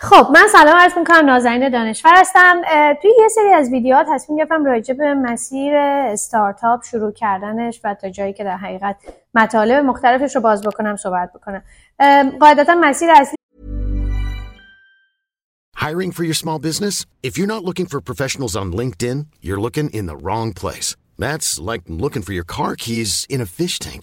خب من سلام عرض می‌کنم نازنین دانشور هستم توی یه سری از ویدیوها تصمیم گرفتم راجع به مسیر استارتاپ شروع کردنش و تا جایی که در حقیقت مطالب مختلفش رو باز بکنم صحبت بکنم قاعدتا مسیر اصلی Hiring for your small business? If you're not looking for professionals on LinkedIn, you're looking in the wrong place. That's like looking for your car keys in a fish tank.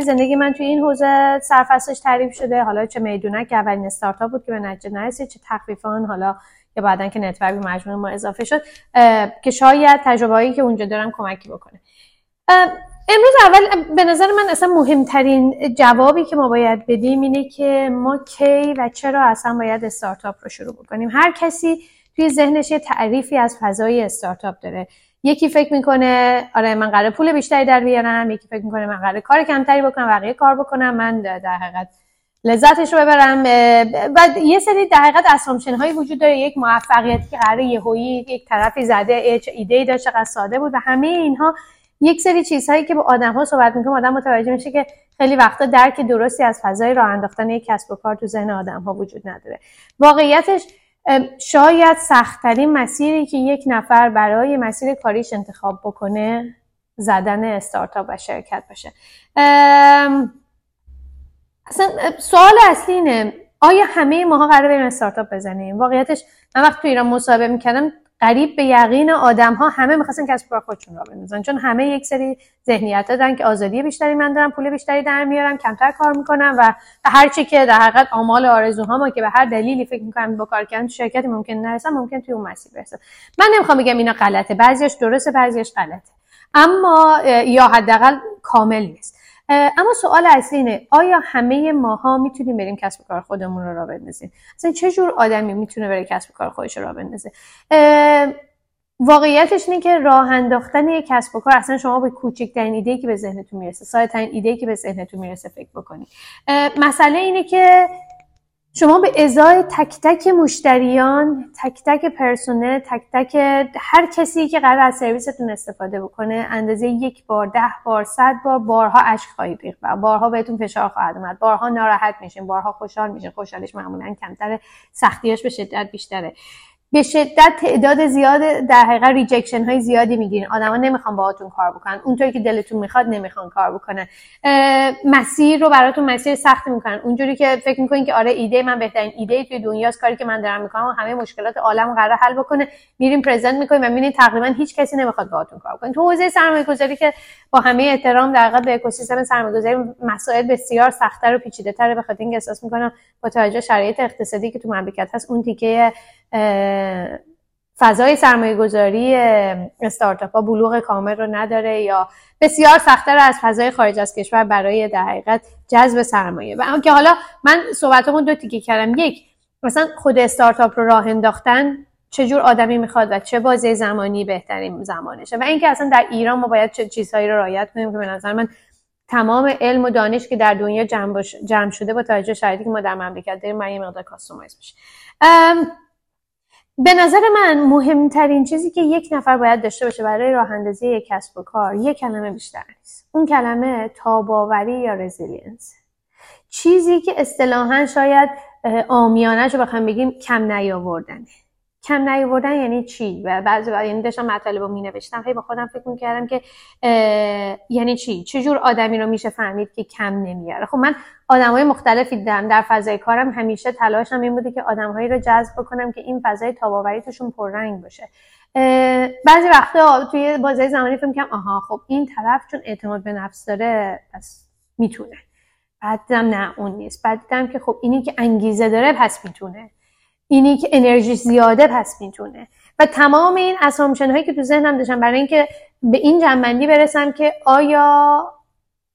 زندگی من توی این حوزه سرفصلش تعریف شده. حالا چه میدونک که اولین استارتاپ بود که به نتیجه نرسید چه تخفیفان حالا که بعدا که نتورک مجموعه ما اضافه شد که شاید تجربه هایی که اونجا دارم کمکی بکنه. امروز اول به نظر من اصلا مهمترین جوابی که ما باید بدیم اینه که ما کی و چرا اصلا باید استارتاپ رو شروع بکنیم. هر کسی توی ذهنش یه تعریفی از فضای استارتاپ داره. یکی فکر می‌کنه آره من قرار پول بیشتری در بیارم یکی فکر می‌کنه من قرار کار کمتری بکنم بقیه کار بکنم. من در حقیقت لذتش رو ببرم. و یه سری در حقیقت اسامشن هایی وجود داره. یک موفقیتی که قرار یهویی یک طرفی زده ایده ای داشته چقدر ساده بود و همه اینها یک سری چیزهایی که با آدم ها صحبت می‌کنم آدم متوجه میشه که خیلی وقتا درک درستی از فضای راه انداختن یک کسب و کار تو ذهن آدم ها وجود نداره. واقعیتش شاید سختترین مسیری که یک نفر برای مسیر کاریش انتخاب بکنه زدن استارتاپ و شرکت باشه. اصلا سوال اصلی اینه آیا همه ماها قرار بریم استارتاپ بزنیم؟ واقعیتش من وقت تو ایران مصاحبه می‌کردم قریب به یقین آدم ها همه می‌خواستن کسب کار خودشون را بندازن. چون همه یک سری ذهنیت دارن که آزادی بیشتری من دارم پول بیشتری در میارم کمتر کار می‌کنم و هر چی که در حقیقت آمال ما که به هر دلیلی فکر می‌کنم با کار کردن شرکتی ممکن نرسم ممکن توی اون مسیر برسم. من نمی‌خوام بگم اینا غلطه بعضیش درسته بعضیش غلطه. اما یا حداقل کامل نیست. اما سوال اصلی اینه آیا همه ماها می‌تونیم بریم کسب کار خودمون رو را بندازیم؟ اصلا چه جور آدمی می‌تونه بره کسب کار خودش رو را بندازه؟ واقعیتش اینه که راه انداختن یک کسب و کار اصلا شما به کوچکترین ایده که به ذهنتون می‌رسه ساده ترین ایده که به ذهنتون می‌رسه فکر بکنید. مسئله اینه که شما به ازای تک تک مشتریان تک تک پرسنل تک تک هر کسی که قرار از سرویستون استفاده بکنه اندازه یک بار ده بار صد بار بارها اشک خواهید ریخت و بارها بهتون فشار خواهد اومد. بارها ناراحت میشین بارها خوشحال میشین خوشحالش معمولا کمتره سختیاش به شدت بیشتره. به شدت تعداد زیاد در حقیقت rejection های زیادی می‌گیرین آدما نمی‌خوان باهاتون کار بکنن. اونطوری که دلتون می‌خواد نمی‌خوان کار بکنن. مسیر رو براتون مسیر سخت می‌کنن. اونجوری که فکر می‌کنین که آره ایده من بهترین ایده توی دنیاست کاری که من دارم می‌کنم همه مشکلات عالم قرار حل بکنه. میریم present می‌کنیم و می‌بینید تقریبا هیچ کسی نمی‌خواد باهاتون کار بکنه. تو حوزه سرمایه گذاری که با همه احترام در واقع به اکوسیستم سرمایه گذاری مسائل بسیار سختتر و پیچیده تره به خاطر اینکه احساس می‌کنم با توجه شرایط اقتصادی که تو مملکت هست اون تیکه فضای سرمایه گذاری استارتاپ ها بلوغ کامل رو نداره یا بسیار سختتر از فضای خارج از کشور برای در حقیقت جذب سرمایه. و که حالا من صحبتمون دو تیکه کردم. یک مثلا خود استارتاپ رو راه انداختن چجور آدمی می‌خواد و چه بازه زمانی بهترین زمانشه؟ و اینکه اصلا در ایران ما باید چه چیزهایی رو رعایت کنیم که به نظر من تمام علم و دانش که در دنیا جمع, جمع شده با توجه شرایطی که ما در مملکت داریم برای مقدار customize بشه. به نظر من مهمترین چیزی که یک نفر باید داشته باشه برای راه اندازی یک کسب و کار یک کلمه بیشتر نیست. اون کلمه تاب‌آوری یا resilience چیزی که اصطلاحا شاید عامیانش رو بخوام بگیم کم نیاوردنه. کم نیاوردن یعنی چی؟ و بعضی یعنی داشتم مطالب رو می نوشتم خیلی با خودم فکر می‌کردم که یعنی چی؟ چه جور آدمی رو میشه فهمید که کم نمیاره؟ خب من آدمای مختلفی دیدم. در فضای کارم همیشه تلاشم این بوده که آدمهایی رو جذب بکنم که این فضای تاباوری توشون پررنگ باشه. بعضی وقتا توی بازه زمانی فکر کنم آها خب این طرف چون اعتماد به نفس داره پس می‌تونه. بعد دیدم نه اون نیست. بعد دیدم که خب اینی که انگیزه داره پس می‌تونه. اینی که انرژی زیاده پس می‌تونه. و تمام این اسامشن هایی که تو ذهنم داشتم برای اینکه به این جنبندی برسم که آیا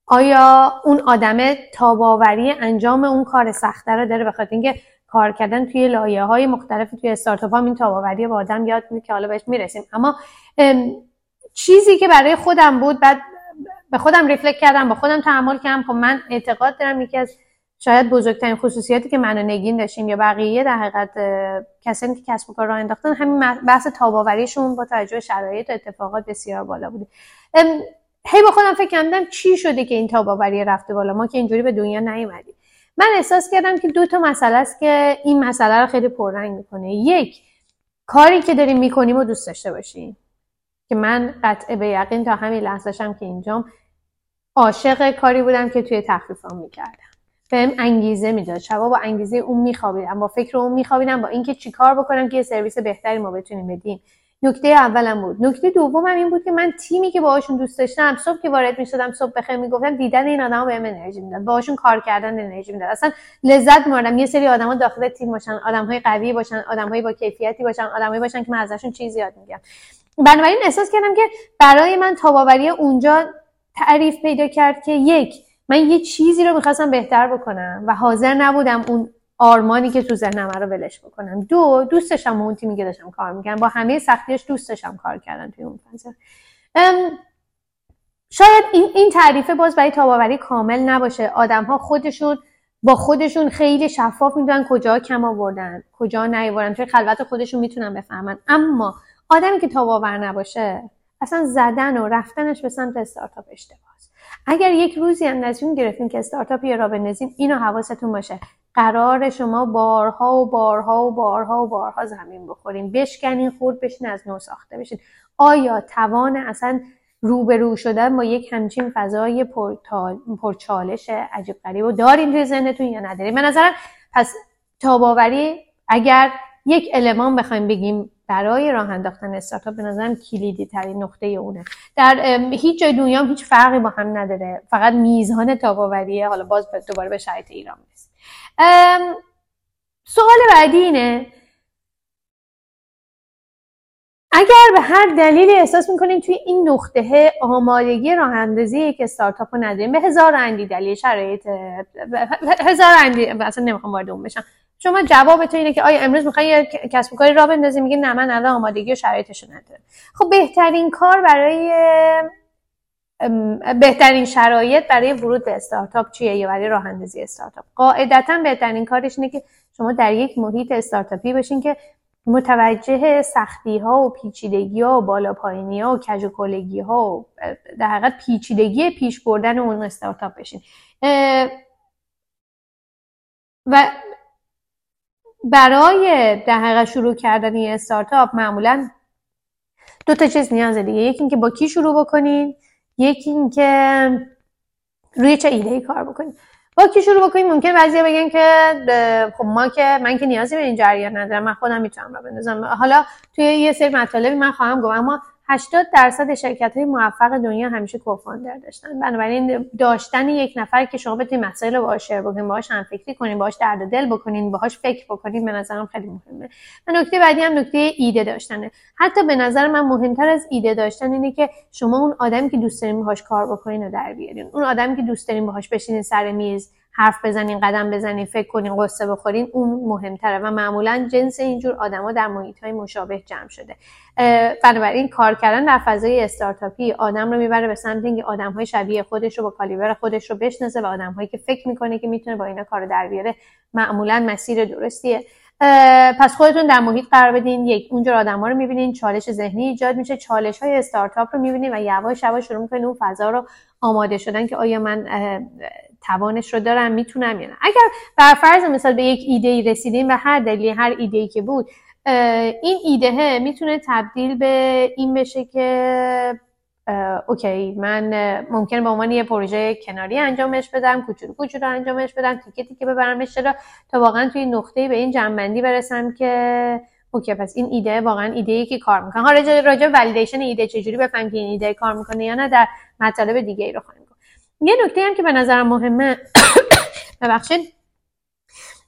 آیا اون آدم تاباوری انجام اون کار سخته رو داره بخاطر اینکه کار کردن توی لایه های مختلف توی استارتاپ هم این تاباوری با آدم یاد میده که حالا بهش می‌رسیم. اما چیزی که برای خودم بود بعد به خودم ریفلکت کردم با خودم تحمل کردم خب من اعتقاد دارم یکی از شاید بزرگترین خصوصیاتی که من نگین داشتیم یا بقیه در حقیقت کسانی که کسب و کار راه انداختن همین بحث تاباوریشون با توجه شرایط و اتفاقات بسیار بالا بوده. هی با خودم فکر کردم چی شده که این تاباوری رفته بالا؟ ما که اینجوری به دنیا نیومدیم. من احساس کردم که دو تا مسئله است که این مسئله رو خیلی پررنگ می‌کنه. یک کاری که داریم می‌کنیم و دوست داشته باشیم که من قطع به یقین تا همین لحظهشم که اینجام عاشق کاری بودم که توی تخفیفام می‌کردم. بهم انگیزه می‌داد. شبا با انگیزه اون میخوابیدم. با فکر اون میخوابیدم. با اینکه چیکار بکنم که یه سرویس بهتری ما بتونیم بدیم. نکته اولم بود. نکته دومم این بود که من تیمی که باهاشون دوست داشتم صبح که وارد می‌شدم صبح بخیر می‌گفتم دیدن این آدما بهم انرژی می‌داد. باهاشون کار کردن انرژی می‌داد. اصلا لذت میبردم یه سری آدما داخل تیم باشن آدمهای قوی باشن آدمهای با کیفیتی باشن آدمایی باشن که من ازشون چیزی یاد می‌گیرم. بنابراین احساس کردم که برای من تاباوری اونجا تعریف پیدا کرد که یک من یه چیزی رو می‌خواستم بهتر بکنم و حاضر نبودم اون آرمانی که تو ذهنم رو ولش بکنم دو دوستشم اون تیمی که داشتم کار می‌کنم با همه سختیش دوستشم کار کردن توی اون فضا. شاید این, این تعریفه باز برای تاباوری کامل نباشه. آدم ها خودشون با خودشون خیلی شفاف می‌دونن کجا کم آوردن کجا نیاوردن. توی خلوت خودشون می‌تونن بفهمن. اما آدمی که تاباور نباشه اصلا زدن و رفتنش به سمت استارتاپ اشتباه اگر یک روزی هم نظیم گرفتین که استارتاپ یا را بندازین اینو حواستون باشه. قرار شما بارها و بارها و بارها و بارها زمین بخورین. بشکنین خورد بشین از نو ساخته بشین. آیا توان اصلا روبرو شدن با یک همچین فضای پرچالش عجیب غریب و دارین توی ذهنتون یا ندارین؟ به نظرم پس تاباوری اگر یک المان بخوایم بگیم برای راه انداختن استارتاپ به نظرم کلیدی ترین نقطه اونه. در هیچ جای دنیا هیچ فرقی با هم نداره. فقط میزان تاباوریه. حالا باز دوباره به شرایط ایران می‌رسیم. سوال بعدی اینه. اگر به هر دلیلی احساس می‌کنیم توی این نقطه آمادگی راه اندازی یک استارتاپ رو نداریم به هزار اندی دلیل شرایط هزار اندی اصلا نمی‌خوام وارد اون بشم. شما جواب تو اینه که آیا امروز می‌خوای یه کسب و کاری را بندازی؟ میگه نه من الان آمادگی و شرایطش نداره خب بهترین کار برای بهترین شرایط برای ورود به استارتاپ چیه؟ یا برای راه اندازی استارتاپ. قاعدتا بهترین کارش اینه که شما در یک محیط استارتاپی باشین که متوجه سختی ها و پیچیدگی ها و بالا پایینی ها و کج و ها و در حقیقت پیچیدگی پیش بردن اون استارتاپ بشین. و برای در شروع کردن یه استارتاپ معمولا دو تا چیز نیازه دیگه یکی اینکه با کی شروع بکنین یکی اینکه روی چه ایده ای کار بکنین. با کی شروع بکنین ممکن بعضیا بگن که خب ما که من که نیازی به این جریان ندارم من خودم می‌تونم رو بندازم. حالا توی یه سری مطالبی من خواهم گفت اما 80 درصد شرکت های موفق دنیا همیشه کوفاندر داشتن. بنابراین داشتن یک نفر که شما بتونید مسائل رو باهاش شیر بکنید باهاش هم فکری کنید باهاش درد دل بکنید باهاش فکر بکنید به نظرم خیلی مهمه. و نکته بعدی هم نکته ایده داشتنه. حتی به نظر من مهمتر از ایده داشتن اینه که شما اون آدمی که دوست دارین باهاش کار بکنین و در بیارین. اون آدمی که دوست دارین باهاش بشینین سر میز حرف بزنین قدم بزنین فکر کنین قصه بخورین اون مهمتره و معمولا جنس اینجور آدما در محیط های مشابه جمع شده. بنابراین کار کردن در فضای استارتاپی آدم رو می‌بره به سمت اینکه آدم های شبیه خودش رو با کالیبر خودش رو بشناسه و آدم هایی که فکر می‌کنه که می‌تونه با اینا کار در بیاره معمولا مسیر درستیه. پس خودتون در محیط قرار بدین یک اونجور آدم ها رو می‌بینین چالش ذهنی ایجاد میشه چالش های استارتاپ رو می‌بینین و یواش یواش شروع می‌کنین اون فضا رو آماده شدن که آیا من توانش رو دارم می‌تونم یا نه. اگر بر فرض مثال به یک ایده ای رسیدین و هر دلیلی هر ایده ای که بود این ایده می‌تونه تبدیل به این بشه که okay من ممکن به عنوان یه پروژه کناری انجامش بدم کوچولو کوچولو انجامش بدم تیکه تیکه ببرمش چرا تا واقعا توی نقطه به این جمع‌بندی برسم که okay پس این ایده واقعا ایده ای که کار می‌کنه. حالا راجع validation ایده چجوری بفهم که این ایده کار می‌کنه یا نه در مطالب دیگه ای رو خواهیم یه نکته هم که به نظرم مهمه ببخشید.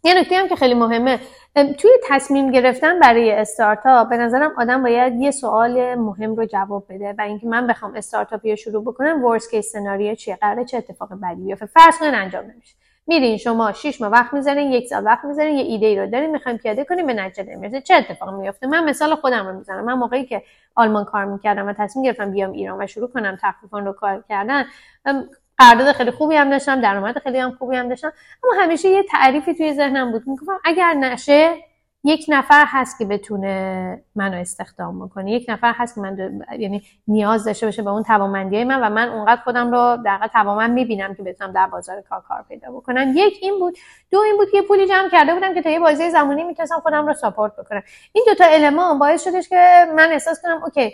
یه نکته هم که خیلی مهمه. توی تصمیم گرفتن برای استارتاپ به نظرم آدم باید یه سوال مهم رو جواب بده و اینکه من بخوام استارتاپی رو شروع بکنم ورس کیس سناریو چیه؟ قراره چه اتفاق بدی بیفته؟ فرض کنین انجام نمیشه. میرین شما 6 ماه وقت می‌ذارین یک سال وقت می‌ذارین یه ایده ای رو دارین می‌خوایم پیاده کنیم به نتیجه نمی‌رسه. چه اتفاقی میفته من مثال خودم رو می‌زنم. من موقعی که آلمان کار می‌کردم و تصمیم گرفتم بیام ایران و شروع کنم تخفیفان رو کار کردن قرارداد خیلی خوبی هم داشتم درآمد خیلی هم خوبی هم داشتم. اما همیشه یه تعریفی توی ذهنم بود می‌گفتم اگر نشه یک نفر هست که بتونه منو استخدام بکنه. یک نفر هست که من یعنی نیاز داشته باشه به اون توانمندی من و من اونقدر خودم رو در توانمند می‌بینم که بتونم در بازار کار کار پیدا بکنم. یک این بود. دو این بود که پولی جمع کرده بودم که تا یه بازی زمانی می‌تونستم خودم رو ساپورت بکنم. این دوتا المان باعث شدش که من احساس کنم اوکی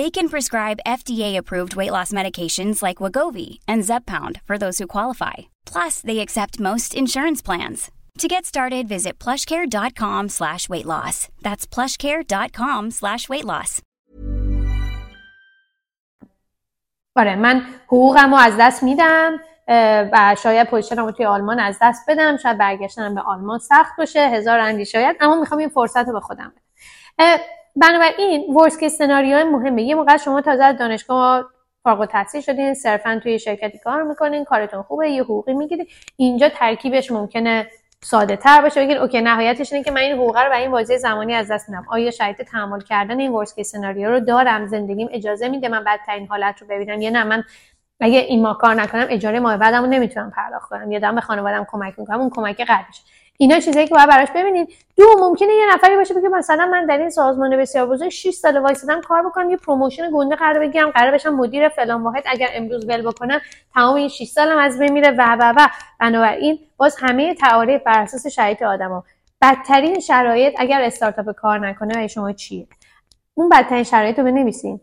They can prescribe FDA-approved weight loss medications like Wagovi and Zepbound for those who qualify. Plus, they accept most insurance plans. To get started, visit plushcare.com slash weight loss. That's plushcare.com slash weight loss. آره من حقوقم رو از دست میدم و شاید position م رو توی آلمان از دست بدم شاید برگشتنم به آلمان سخت باشه هزار اندی شاید اما می‌خوام این فرصت رو به خودم بدم بنابراین worst case scenario مهمه. یه موقع شما تازه از دانشگاه فارغ التحصیل شدین صرفا توی شرکتی کار می‌کنین کارتون خوبه یه حقوقی می‌گیرید اینجا ترکیبش ممکنه ساده تر باشه. بگید okay نهایتش اینه که من این حقوق رو برای این بازه زمانی از دست میدم. آیا شرایط تحمل کردن این worst scenario رو دارم؟ زندگیم اجازه میده من بدترین حالت رو ببینم یا نه؟ من اگه این ماه کار نکنم اجاره ماه بعدمو نمی‌تونم پرداخت کنم. یا دارم به خانوادم کمک می‌کنم اون کمک میشه اینا چیزایی که باید براش ببینید دو ممکنه یه نفری باشه بگه مثلا من در این سازمان بسیار بزرگ 6 سال وایسادم کار بکنم یه promotion گنده قرار بگیرم قرار بشم مدیر فلان واحد اگر امروز ول بکنم تمام این 6 سالم از بین میره. و و و. بنابراین باز همه تعاریف بر اساس شرایط آدما. بدترین شرایط اگر استارتاپ کار نکنه برای شما چیه؟ اون بدترین شرایط رو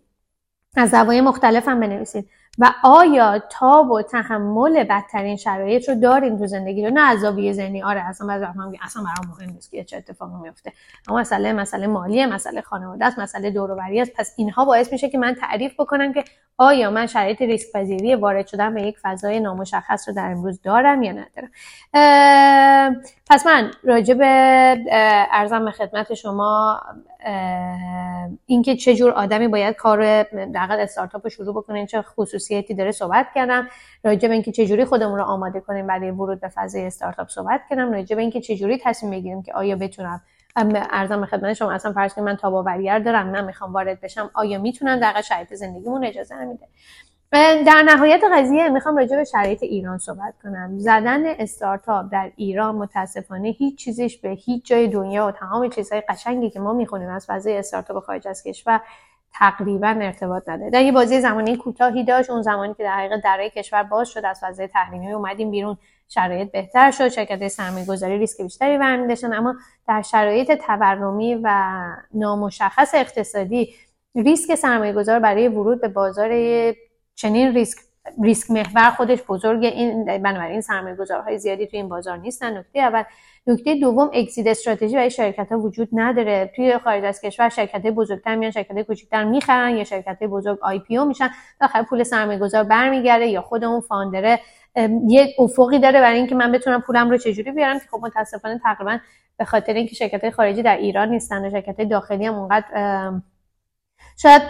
از زوایای مختلف هم بنویسین. و آیا تاب و تحمل بدترین شرایط رو داریم تو زندگی رو؟ نه عذابی ذهنی. آره اصلا بعضی وقتا میگه اصلا برام مهم نیست که چه اتفاقی میفته. اما مسئله مسئله مالیه مسئله خانواده است مسئله دور و است. پس اینها باعث میشه که من تعریف بکنم که آیا من شرایط ریسک پذیری وارد شدن به یک فضای نامشخص رو در امروز دارم یا ندارم. پس من راجع به ارزم به خدمت شما اینکه چه جور آدمی باید کار در استارتاپ رو شروع بکنه چه خصوصیتی داره صحبت کردم. راجع به اینکه چه جوری خودمون رو آماده کنیم برای ورود به فضای استارتاپ صحبت کردم راجع به اینکه چه جوری تصمیم بگیریم که آیا بتونم ارزم خدمت شما اصلا فرض کنید من تاباوریار دارم من می‌خوام وارد بشم آیا می‌تونم در شرایط زندگیمون اجازه نمیده. در نهایت قضیه می‌خوام راجع به شرایط ایران صحبت کنم. زدن استارتاپ در ایران متاسفانه هیچ چیزیش به هیچ جای دنیا و تمام چیزهای قشنگی که ما می‌خونیم از فضای استارتاپ خارج از کشور تقریبا ارتباط نداره. در یه بازه زمانی کوتاهی داشت اون زمانی که در حقیقت درای کشور باز شد از فضای تحریمی اومدیم بیرون. شرایط بهتر شد شرکت سرمایه گذاری ریسک بیشتری برمیداشتن اما در شرایط تورمی و نامشخص اقتصادی ریسک سرمایه گذار برای ورود به بازار چنین ریسک ریسک محور خودش بزرگه این بنابراین سرمایه گذارهای زیادی توی این بازار نیستن. نکته اول نکته دوم exit strategy برای شرکت ها وجود نداره. توی خارج از کشور شرکت های بزرگتر میان شرکت های کوچیکتر می‌خرن یا شرکت های بزرگ IPO میشن. آخر پول سرمایه گذار برمیگرده یا خود اون فاندره یه افقی داره برای اینکه من بتونم پولم رو چجوری بیارم که خب متاسفانه تقریبا به خاطر اینکه شرکت های خارجی در ایران نیستن و شرکت های داخلی هم اونقدر شاید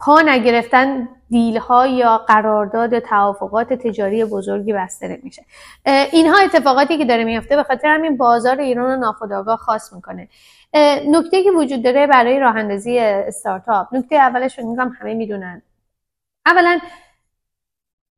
پا نگرفتن دیل ها یا قرارداد توافقات تجاری بزرگی بسته نمیشه. اینها اتفاقاتی که داره میفته به خاطر همین بازار ایران رو ناخودآگاه خاص می‌کنه. نکته که وجود داره برای راه اندازی استارتاپ نکته اولش رو میگم همه می‌دونن. اولا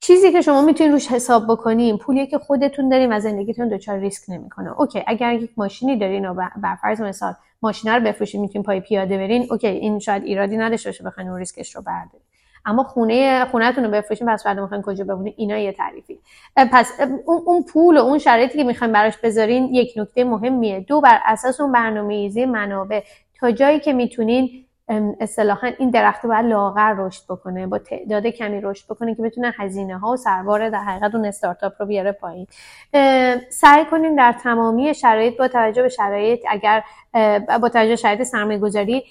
چیزی که شما می‌تونید روش حساب بکنین پولی که خودتون دارین و زندگیتون دچار ریسک نمی‌کنه. okay اگر یک ماشینی دارین و بر فرض مثال ماشین رو بفروشین می‌تونین پای پیاده برین. okay این شاید ایرادی نداشته باشه بخواین اون ریسکش رو بردارین. اما خونه خونه‌تون رو بفروشین پس بعد می‌خواین کجا بمونین اینا یه تعریفی. پس اون پول و اون شرایطی که می‌خواین براش بذارین یک نکته مهمیه. دو بر اساس اون برنامه‌ریزی منابع تا جایی که می‌تونین اصطلاحا این درخت باید لاغر رشد بکنه با تعداد کمی رشد بکنه که بتونه هزینه ها و سربار در حقیقت اون استارتاپ رو بیاره پایین. سعی کنیم در تمامی شرایط با توجه به شرایط اگر با توجه به شرایط سرمایه گذاری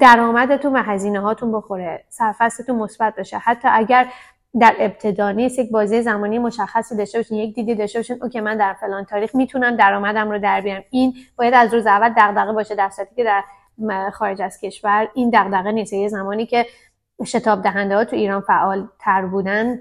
درآمدتون و هزینه هاتون بخوره سرفستتون مثبت بشه. حتی اگر در ابتدا نیست یک بازی زمانی مشخصی داشته باشین یک دیدی داشته باشین اوکی من در فلان تاریخ می‌تونم درآمدم رو در بیارم. این باید از روز اول دغدغه باشه در که در خارج از کشور این دغدغه نیست. یه زمانی که شتاب دهنده ها تو ایران فعال تر بودن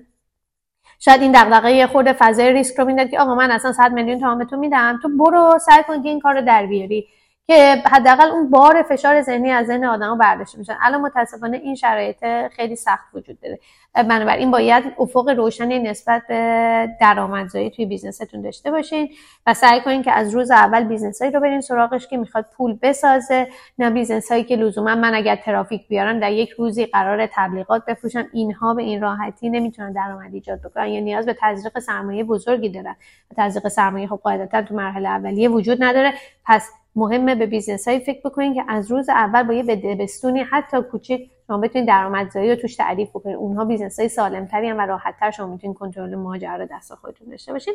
شاید این دغدغه یه خورده فضای ریسک رو می‌داد که آقا من اصلا 100 میلیون به تو میدم تو برو سعی کن که این کار رو در بیاری. که حداقل اون بار فشار ذهنی از ذهن آدمو برداشته میشن. الان متاسفانه این شرایط خیلی سخت وجود داره. بنابراین باید افق روشنی نسبت به درآمدزایی توی بیزنستون داشته باشین و سعی کنین که از روز اول business ایی رو برین سراغش که می‌خواد پول بسازه. نه business هایی که لزوما من اگر ترافیک بیارم در یک روزی قرار تبلیغات بفروشم. اینها به این راحتی نمی‌تونن درآمد ایجاد بکنن. یا نیاز به تزریق سرمایه بزرگی دارن. تزریق سرمایه خب قاعدتا تو مرحله اولیه وجود نداره. پس مهمه به business هایی فکر بکنین که از روز اول با یه بده‌بستونی حتی کوچیک شما بتونید درآمدزایی رو توش تعریف بکنید اونها business های سالم تری و راحت تر شما می‌تونید کنترل ماجرا دست خودتون داشته باشین.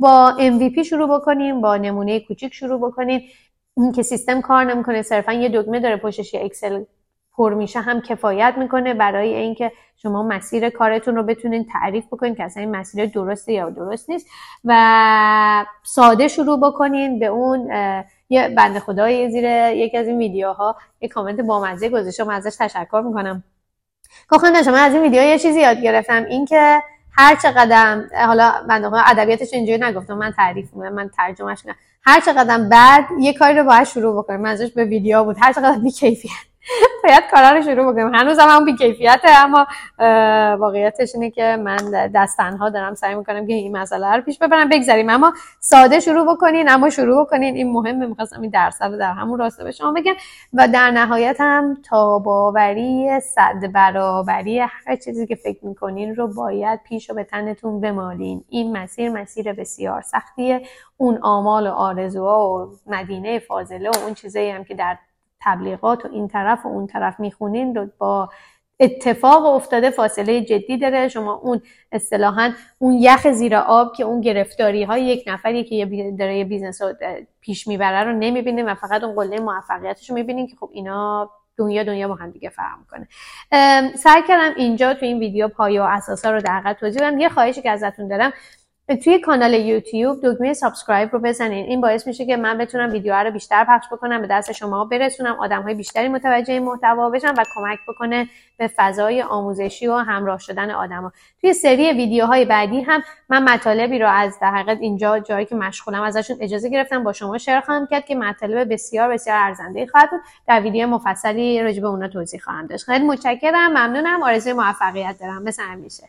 با MVP شروع بکنیم با نمونه کوچیک شروع بکنید که سیستم کار نمی‌کنه صرفا یه دکمه داره پشتش یه اکسل پر میشه هم کفایت می‌کنه برای اینکه شما مسیر کارتون رو بتونین تعریف بکنین که اصلا این مسیر درسته یا درست نیست. و ساده شروع بکنین به اون یه بنده خدای زیر یکی از این ویدیوها یه کامنت بامزه گذاشته ازش تشکر می‌کنم. کاخنده شما از این ویدیو یه چیزی یاد گرفتم اینکه هر چقدر حالا بنده خدا ادبیاتش اینجوری نگفتم من تعریف من ترجمهش کنم هر چقدر بعد یه کاری رو باید شروع بکنم منظورش به ویدیو بود. هر چقدر بی کیفیت باید کارا رو شروع بکنیم هنوز هم همون بیکیفیته اما واقعیتش اینه که من دست تنها دارم سعی می‌کنم که این مسئله رو پیش ببرم بگذاریم اما ساده شروع بکنین اما شروع بکنین. این مهمه می‌خواستم این درس رو در همون راسته به شما بگم. و در نهایت هم تاباوری صد برابری هر چیزی که فکر می‌کنین رو باید پیش و به تنتون بمالین. این مسیر مسیر بسیار سختیه. اون آمال و آرزوها و مدینه فاضله و اون چیزایی هم که در تبلیغات و این طرف و اون طرف می‌خونین رو با اتفاق افتاده فاصله جدی داره. شما اون اصطلاحا اون یخ زیر آب که اون گرفتاری های یک نفری که داره یه business رو پیش می‌بره رو نمی‌بینه و فقط اون قله موفقیتش رو می‌بینین که خب اینا دنیا دنیا با هم دیگه فرق می‌کنه. سعی کردم اینجا تو این ویدیو پایه و اساسا رو در توضیح بدم. یه خواهشی که ازتون دارم توی کانال یوتیوب دکمه subscribe رو بزنین. این باعث میشه که من بتونم ویدیوها رو بیشتر پخش بکنم به دست شما برسونم آدم های بیشتری متوجه این محتوا بشن و کمک بکنه به فضای آموزشی و همراه شدن آدما. توی سری ویدیوهای بعدی هم من مطالبی رو از در حقیقت اینجا جایی که مشغولم ازشون اجازه گرفتم با شما share خواهم کرد که مطالب بسیار بسیار ارزنده خواهد بود. در ویدیو مفصلی راجع به اونا توضیح خواهم داشت. خیلی متشکرم. ممنونم. آرزوی موفقیت دارم. مثل همیشه